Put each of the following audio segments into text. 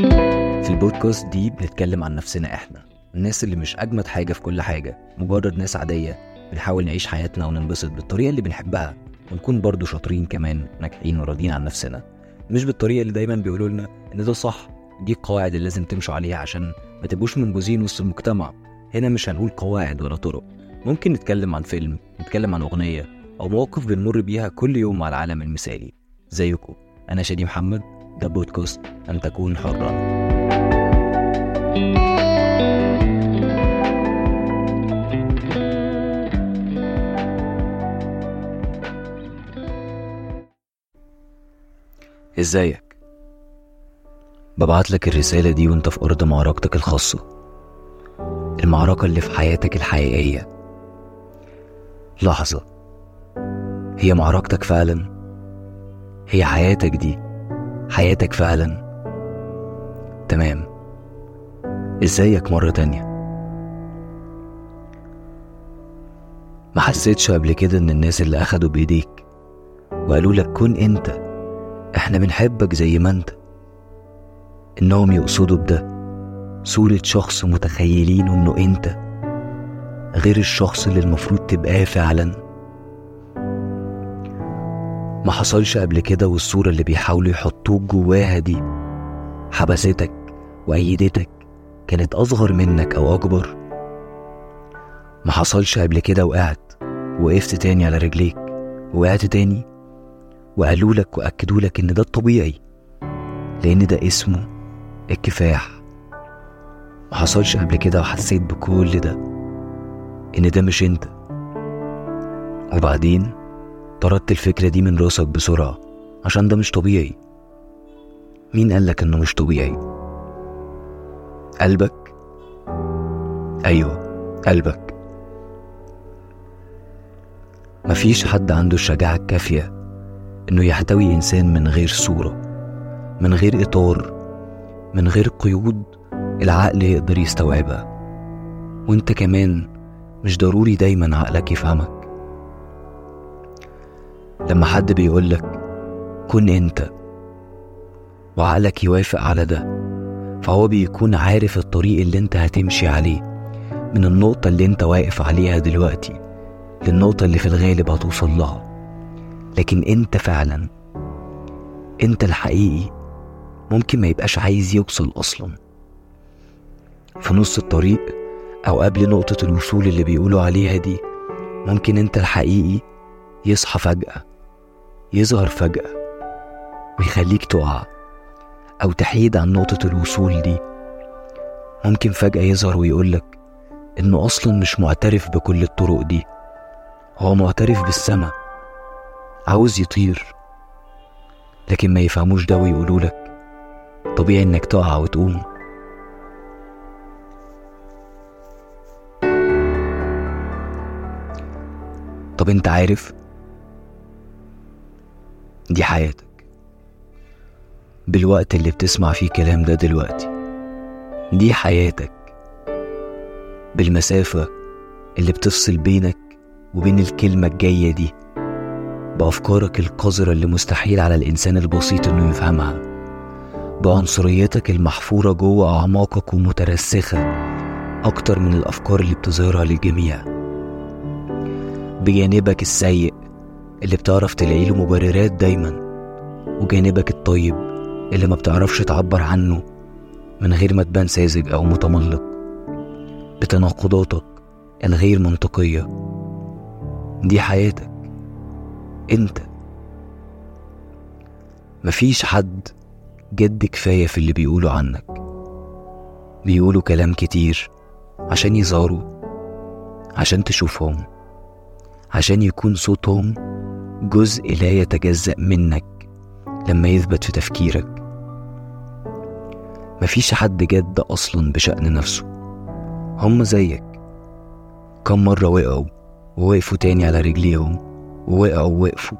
في البودكاست دي بنتكلم عن نفسنا إحنا الناس اللي مش أجمد حاجة في كل حاجة مجرد ناس عادية بنحاول نعيش حياتنا وننبسط بالطريقة اللي بنحبها ونكون برضو شاطرين كمان ناجحين وراضيين عن نفسنا. مش بالطريقة اللي دايما بيقولوا لنا إن ده صح دي القواعد اللي لازم تمشوا عليها عشان ما تبقوش منبوذين وسط المجتمع. هنا مش هنقول قواعد ولا طرق. ممكن نتكلم عن فيلم نتكلم عن أغنية أو مواقف بنمر بيها كل يوم مع العالم المثالي. زيكم أنا شادي محمد. ده بودكاست أن تكون حرا إزيك؟ ببعت لك الرسالة دي وانت في أرض معركتك الخاصة. المعركة اللي في حياتك الحقيقية. لحظة. هي معركتك فعلا؟ هي حياتك دي؟ حياتك فعلا. تمام. إزيك مرة تانية؟ ما حسيتش قبل كده إن الناس اللي أخدوا بإيديك وقالوا لك كن أنت إحنا بنحبك زي ما أنت. إنهم يقصدوا بده صورة شخص متخيلين إنه أنت غير الشخص اللي المفروض تبقاه فعلا. ما حصلش قبل كده والصورة اللي بيحاولوا يحطوك جواها دي. حبستك وأيدتك كانت أصغر منك أو أكبر. ما حصلش قبل كده وقعت وقفت تاني على رجليك. وقعت تاني وقالوا لك وأكدوا لك إن ده الطبيعي لأن ده اسمه الكفاح. ما حصلش قبل كده وحسيت بكل ده إن ده مش أنت. وبعدين؟ طردت الفكرة دي من راسك بسرعة عشان ده مش طبيعي. مين قالك إنه مش طبيعي؟ قلبك؟ أيوه قلبك. مفيش حد عنده الشجاعة الكافية إنه يحتوي إنسان من غير صورة من غير إطار من غير قيود العقل يقدر يستوعبها. وإنت كمان مش ضروري دايما عقلك يفهمك. لما حد بيقولك كن انت وعقلك يوافق على ده فهو بيكون عارف الطريق اللي انت هتمشي عليه من النقطة اللي انت واقف عليها دلوقتي للنقطة اللي في الغالب هتوصل لها. لكن انت فعلا انت الحقيقي ممكن ما يبقاش عايز يوصل أصلا. في نص الطريق أو قبل نقطة الوصول اللي بيقولوا عليها دي ممكن انت الحقيقي يصحى فجأة يظهر فجأة ويخليك تقع أو تحيد عن نقطة الوصول دي. ممكن فجأة يظهر ويقولك إنه أصلا مش معترف بكل الطرق دي. هو معترف بالسما عاوز يطير لكن ما يفهموش ده ويقولولك طبيعي إنك تقع وتقوم. طب أنت عارف دي حياتك. بالوقت اللي بتسمع فيه كلام ده دلوقتي دي حياتك. بالمسافة اللي بتفصل بينك وبين الكلمة الجاية دي بأفكارك القذرة اللي مستحيل على الإنسان البسيط إنه يفهمها بعنصريتك المحفورة جوه أعماقك ومترسخة أكتر من الأفكار اللي بتظهرها للجميع. بجانبك السيء اللي بتعرف تلاقي له مبررات دايما وجانبك الطيب اللي ما بتعرفش تعبر عنه من غير ما تبان ساذج أو متملق. بتناقضاتك الغير منطقية. دي حياتك. أنت. مفيش حد جد كفاية في اللي بيقولوا عنك. بيقولوا كلام كتير عشان يظهروا عشان تشوفهم عشان يكون صوتهم جزء لا يتجزأ منك لما يثبت في تفكيرك. مفيش حد جد أصلا بشأن نفسه. هم زيك. كم مرة وقعوا ووقفوا تاني على رجليهم ووقعوا ووقفوا.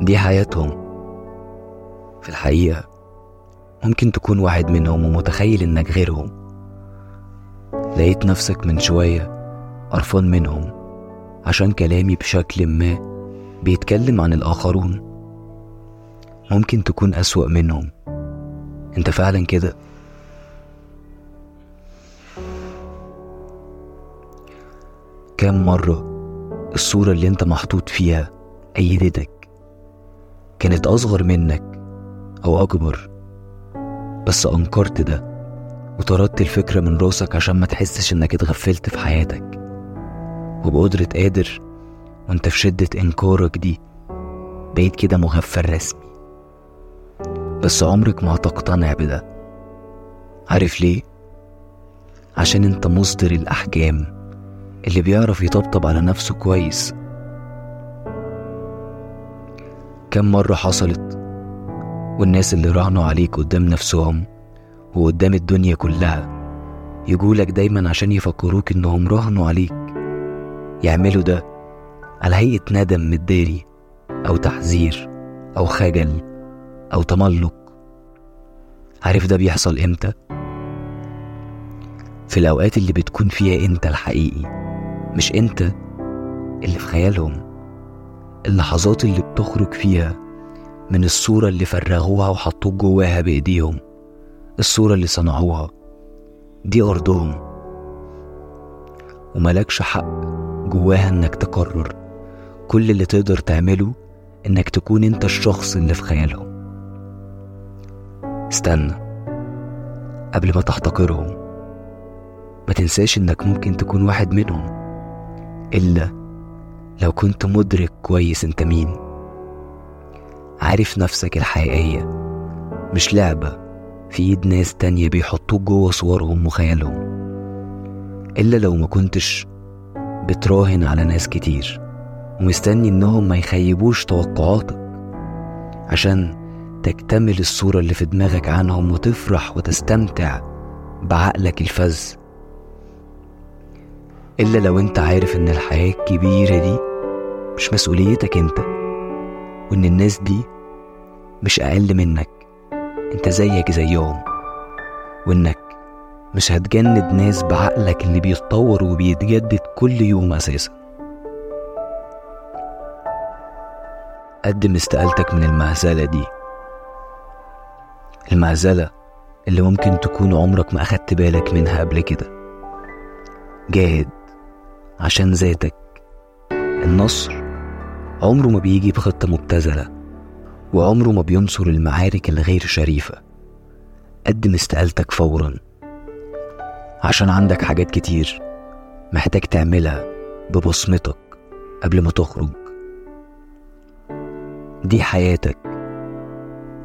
دي حياتهم. في الحقيقة ممكن تكون واحد منهم ومتخيل إنك غيرهم. لقيت نفسك من شوية قرفان منهم عشان كلامي بشكل ما. بيتكلم عن الآخرون. ممكن تكون أسوأ منهم. أنت فعلا كده؟ كام مرة الصورة اللي أنت محطوط فيها أيدتك كانت أصغر منك أو أكبر بس أنكرت ده وطردت الفكرة من راسك عشان ما تحسش إنك اتغفلت في حياتك. وبقدرة قادر وانت في شدة إنكارك دي بقيت كده مغفل رسمي. بس عمرك ما هتقتنع بده. عارف ليه؟ عشان انت مصدر الأحكام اللي بيعرف يطبطب على نفسه كويس. كم مرة حصلت والناس اللي راهنوا عليك قدام نفسهم وقدام الدنيا كلها يجولك دايما عشان يفكروك إنهم راهنوا عليك يعملوا ده على هيئة ندم متداري أو تحذير أو خجل أو تملق. عارف ده بيحصل إمتى؟ في الأوقات اللي بتكون فيها أنت الحقيقي مش أنت اللي في خيالهم. اللحظات اللي بتخرج فيها من الصورة اللي فرغوها وحطوك جواها بإيديهم الصورة اللي صنعوها دي أرضهم. وملكش حق جواها إنك تقرر. كل اللي تقدر تعمله إنك تكون أنت الشخص اللي في خيالهم. استنى قبل ما تحتقرهم ما تنساش إنك ممكن تكون واحد منهم إلا لو كنت مدرك كويس أنت مين. عارف نفسك الحقيقية مش لعبة في إيد ناس تانية بيحطوك جوه صورهم وخيالهم. إلا لو ما كنتش بتراهن على ناس كتير. ومستني إنهم ما يخيبوش توقعاتك عشان تكتمل الصورة اللي في دماغك عنهم وتفرح وتستمتع بعقلك الفذ. إلا لو أنت عارف إن الحياة الكبيرة دي مش مسؤوليتك أنت وإن الناس دي مش أقل منك أنت زيك زيهم وإنك مش هتجند ناس بعقلك اللي بيتطور وبيتجدد كل يوم أساسا. قدم استقالتك من المهزلة دي. المهزلة اللي ممكن تكون عمرك ما أخدت بالك منها قبل كده. جاهد عشان ذاتك. النصر عمره ما بيجي بخطة مبتذلة وعمره ما بينصر المعارك الغير شريفة. قدم استقالتك فورا. عشان عندك حاجات كتير محتاج تعملها ببصمتك قبل ما تخرج. دي حياتك.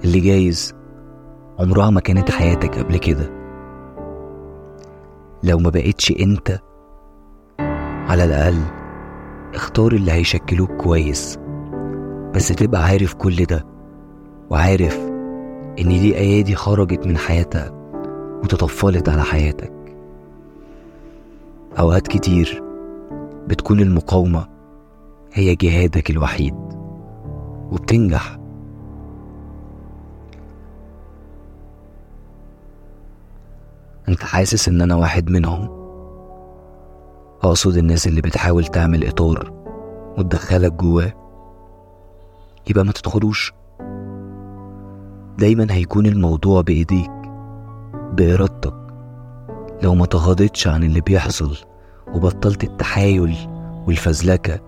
اللي جايز عمرها ما كانت حياتك قبل كده. لو ما بقتش انت على الأقل اختار اللي هيشكلوك كويس. بس تبقى عارف كل ده وعارف إن دي أيادي خرجت من حياتها وتطفلت على حياتك. أوقات كتير بتكون المقاومة هي جهادك الوحيد. وبتنجح أنت حاسس إن أنا واحد منهم؟ أقصد الناس اللي بتحاول تعمل إطار وتدخلك جواه؟ يبقى ما تدخلوش. دايما هيكون الموضوع بإيديك بإرادتك. لو ما تغاضتش عن اللي بيحصل وبطلت التحايل والفزلكة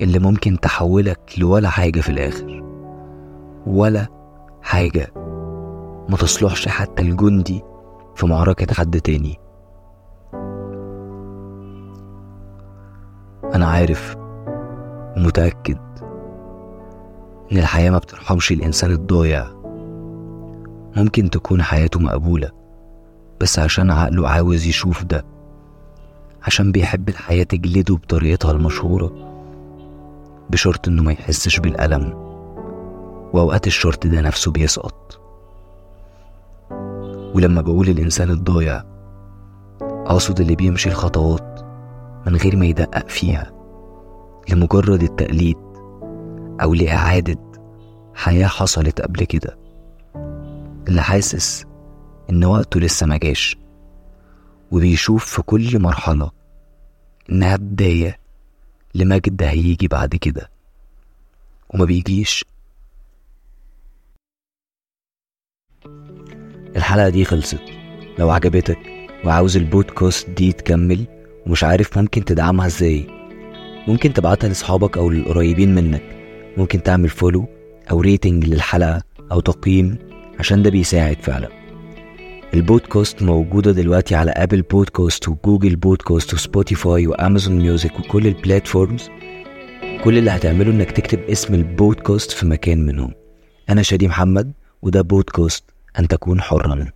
اللي ممكن تحولك لولا حاجة في الآخر. ولا حاجة ما تصلحش حتى الجندي في معركة حد تاني. أنا عارف ومتأكد إن الحياة ما بترحمش الإنسان الضايع. ممكن تكون حياته مقبولة بس عشان عقله عاوز يشوف ده عشان بيحب الحياة تجلده بطريقتها المشهورة. بشرط إنه ما يحسش بالألم. وأوقات الشرط ده نفسه بيسقط. ولما بقول الإنسان الضايع أقصد اللي بيمشي الخطوات من غير ما يدقق فيها لمجرد التقليد أو لإعادة حياة حصلت قبل كده. اللي حاسس إن وقته لسه ما جاش وبيشوف في كل مرحلة إنها بداية لمجد هيجي بعد كده. وما بيجيش. الحل الحلقة دي خلصت. لو عجبتك وعاوز البودكاست دي تكمل ومش عارف ممكن تدعمها إزاي ممكن تبعتها لصحابك أو للقريبين منك. ممكن تعمل follow أو rating للحلقة أو تقييم عشان ده بيساعد فعلا. البودكاست موجودة دلوقتي على ابل بودكاست وجوجل بودكاست وسبوتيفاي وامازون ميوزك وكل ال platforms كل اللي هتعمله إنك تكتب اسم البودكاست في مكان منهم. أنا شادي محمد وده بودكاست أن تكون حرا.